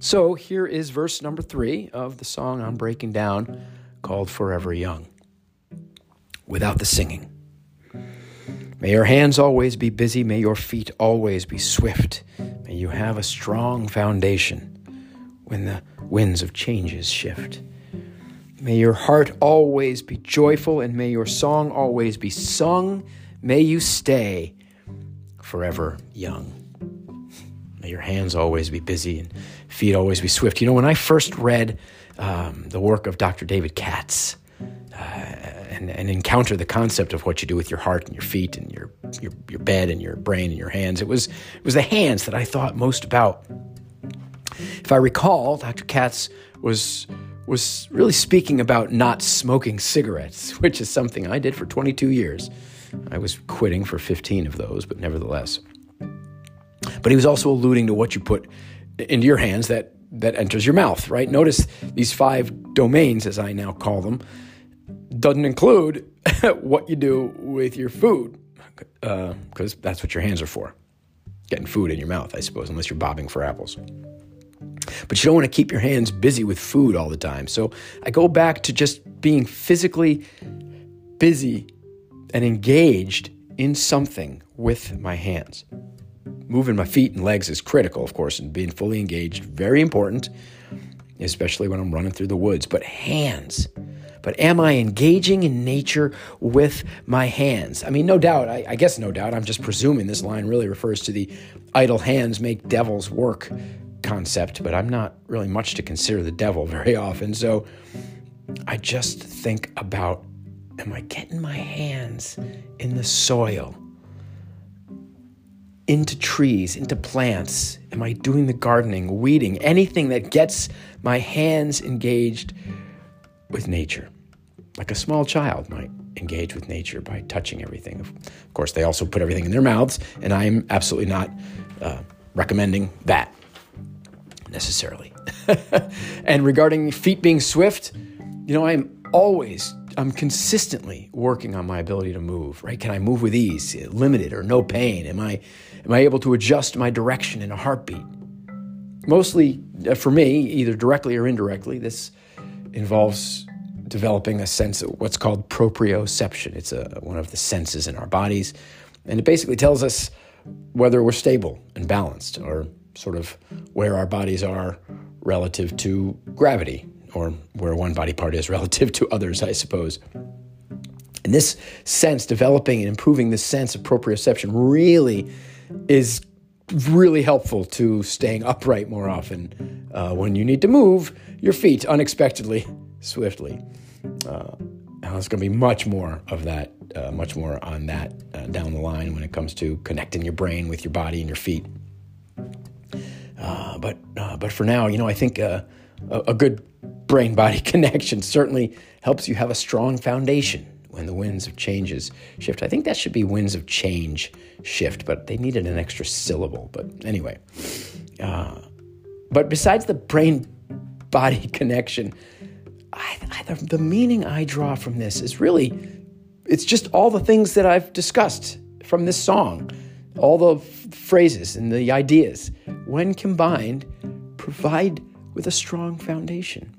So here is verse number three of the song I'm breaking down called Forever Young. Without the singing. May your hands always be busy. May your feet always be swift. May you have a strong foundation when the winds of changes shift. May your heart always be joyful, and may your song always be sung. May you stay forever young. May your hands always be busy and feet always be swift. You know, when I first read um, the work of Dr. David Katz uh, and, and encountered the concept of what you do with your heart and your feet and your, your, your bed and your brain and your hands, it was, it was the hands that I thought most about. If I recall, Dr. Katz was was really speaking about not smoking cigarettes, which is something I did for 22 years. I was quitting for 15 of those, but nevertheless. But he was also alluding to what you put into your hands that that enters your mouth, right? Notice these five domains, as I now call them, doesn't include what you do with your food, because uh, that's what your hands are for. Getting food in your mouth, I suppose, unless you're bobbing for apples. But you don't want to keep your hands busy with food all the time. So I go back to just being physically busy and engaged in something with my hands. Moving my feet and legs is critical, of course, and being fully engaged, very important, especially when I'm running through the woods. But hands, but am I engaging in nature with my hands? I mean, no doubt, I, I, guess no doubt, I'm just presuming this line really refers to the idle hands make devils work concept, but I'm not really much to consider the devil very often. So I just think about am I getting my hands in the soil, into trees, into plants? Am I doing the gardening, weeding, anything that gets my hands engaged with nature? Like a small child might engage with nature by touching everything. Of course, they also put everything in their mouths, and I'm absolutely not uh, recommending that necessarily. and regarding feet being swift, you know, I'm always, I'm consistently working on my ability to move, right? Can I move with ease, limited or no pain? Am I, am I able to adjust my direction in a heartbeat? Mostly uh, for me, either directly or indirectly, this involves developing a sense of what's called proprioception. It's a, one of the senses in our bodies, and it basically tells us whether we're stable and balanced or sort of where our bodies are relative to gravity, or where one body part is relative to others, I suppose. And this sense, developing and improving this sense of proprioception, really is really helpful to staying upright more often uh, when you need to move your feet unexpectedly, swiftly. Uh, there's going to be much more of that, uh, much more on that uh, down the line when it comes to connecting your brain with your body and your feet. Uh, but uh, but for now, you know, I think uh, a, a good brain body connection certainly helps you have a strong foundation when the winds of changes shift. I think that should be winds of change shift, but they needed an extra syllable. But anyway, uh, but besides the brain body connection, I, I, the, the meaning I draw from this is really it's just all the things that I've discussed from this song all the f- phrases and the ideas, when combined, provide with a strong foundation.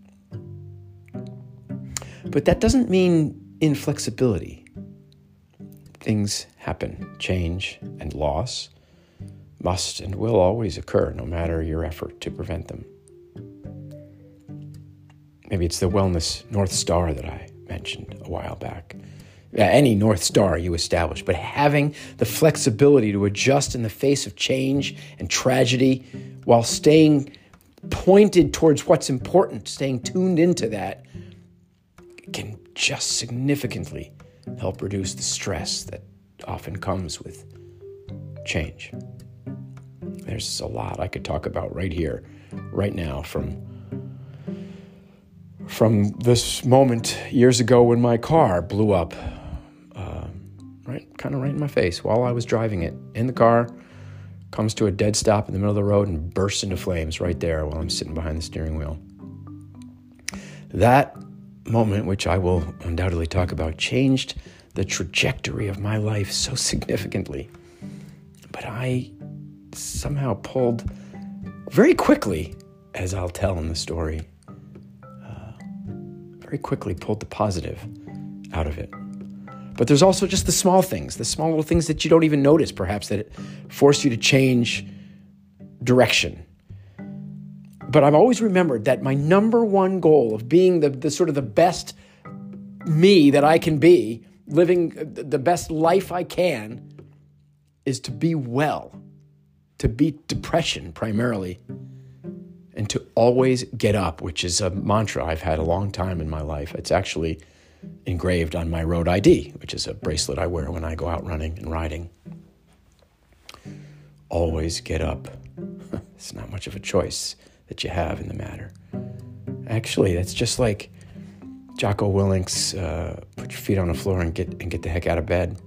But that doesn't mean inflexibility. Things happen, change and loss must and will always occur, no matter your effort to prevent them. Maybe it's the wellness North Star that I mentioned a while back any North Star you establish, but having the flexibility to adjust in the face of change and tragedy while staying pointed towards what's important, staying tuned into that, can just significantly help reduce the stress that often comes with change. There's a lot I could talk about right here, right now, from from this moment years ago when my car blew up um, right, kind of right in my face while I was driving it in the car. Comes to a dead stop in the middle of the road and bursts into flames right there while I'm sitting behind the steering wheel. That moment, which I will undoubtedly talk about, changed the trajectory of my life so significantly. But I somehow pulled very quickly as I'll tell in the story, uh, very quickly pulled the positive out of it. But there's also just the small things, the small little things that you don't even notice, perhaps, that force you to change direction. But I've always remembered that my number one goal of being the, the sort of the best me that I can be, living the best life I can, is to be well, to beat depression primarily, and to always get up, which is a mantra I've had a long time in my life. It's actually engraved on my road ID, which is a bracelet I wear when I go out running and riding. Always get up. it's not much of a choice that you have in the matter. Actually, that's just like Jocko Willink's uh, "Put your feet on the floor and get and get the heck out of bed."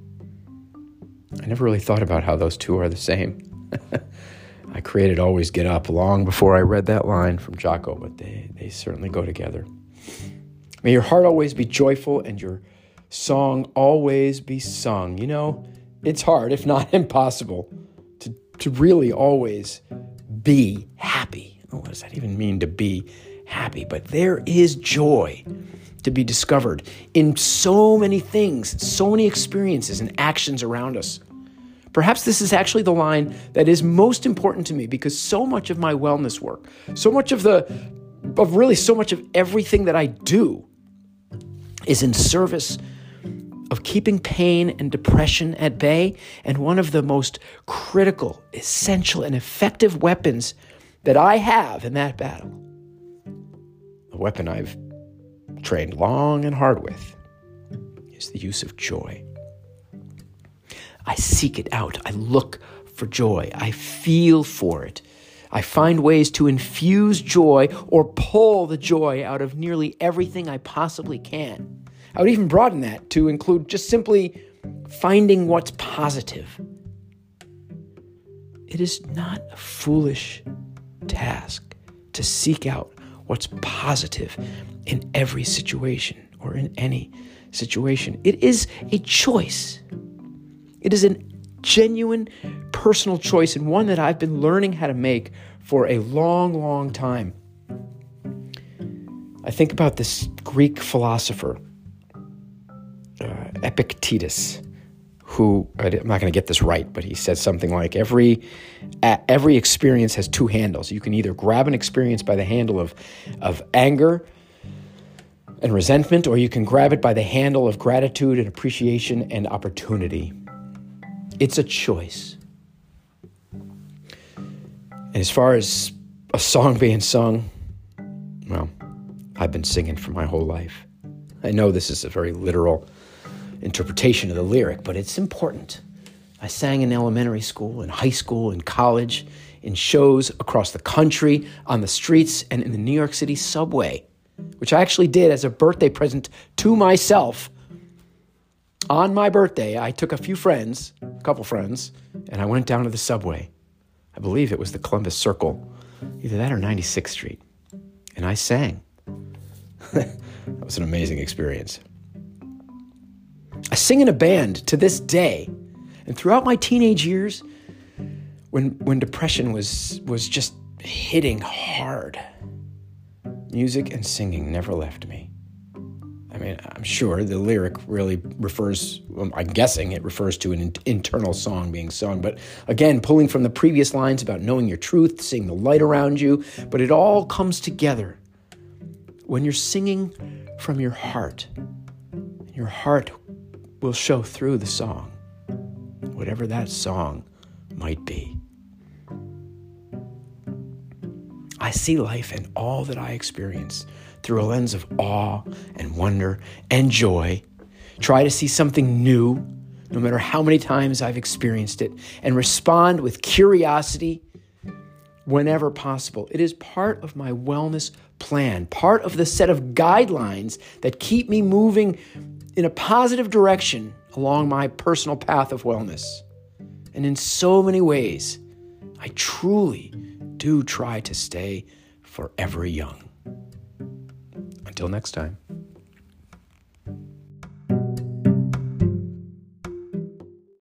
I never really thought about how those two are the same. I created "Always Get Up" long before I read that line from Jocko, but they they certainly go together. May your heart always be joyful and your song always be sung. You know, it's hard, if not impossible, to, to really always be happy. What does that even mean to be happy? But there is joy to be discovered in so many things, so many experiences and actions around us. Perhaps this is actually the line that is most important to me because so much of my wellness work, so much of the of really so much of everything that I do is in service of keeping pain and depression at bay. And one of the most critical, essential, and effective weapons that I have in that battle, a weapon I've trained long and hard with, is the use of joy. I seek it out. I look for joy. I feel for it. I find ways to infuse joy or pull the joy out of nearly everything I possibly can. I would even broaden that to include just simply finding what's positive. It is not a foolish task to seek out what's positive in every situation or in any situation. It is a choice. It is a genuine personal choice and one that I've been learning how to make for a long, long time. I think about this Greek philosopher, uh, Epictetus, who I'm not going to get this right, but he said something like every every experience has two handles. You can either grab an experience by the handle of of anger and resentment, or you can grab it by the handle of gratitude and appreciation and opportunity. It's a choice. And as far as a song being sung, well, I've been singing for my whole life. I know this is a very literal interpretation of the lyric, but it's important. I sang in elementary school, in high school, in college, in shows across the country, on the streets, and in the New York City subway, which I actually did as a birthday present to myself. On my birthday, I took a few friends, a couple friends, and I went down to the subway I believe it was the Columbus Circle, either that or 96th Street. And I sang. that was an amazing experience. I sing in a band to this day. And throughout my teenage years, when, when depression was, was just hitting hard, music and singing never left me. I mean, I'm sure the lyric really refers, well, I'm guessing it refers to an in- internal song being sung. But again, pulling from the previous lines about knowing your truth, seeing the light around you, but it all comes together when you're singing from your heart. Your heart will show through the song, whatever that song might be. I see life and all that I experience through a lens of awe and wonder and joy. Try to see something new, no matter how many times I've experienced it, and respond with curiosity whenever possible. It is part of my wellness plan, part of the set of guidelines that keep me moving in a positive direction along my personal path of wellness. And in so many ways, I truly do try to stay forever young. Until next time.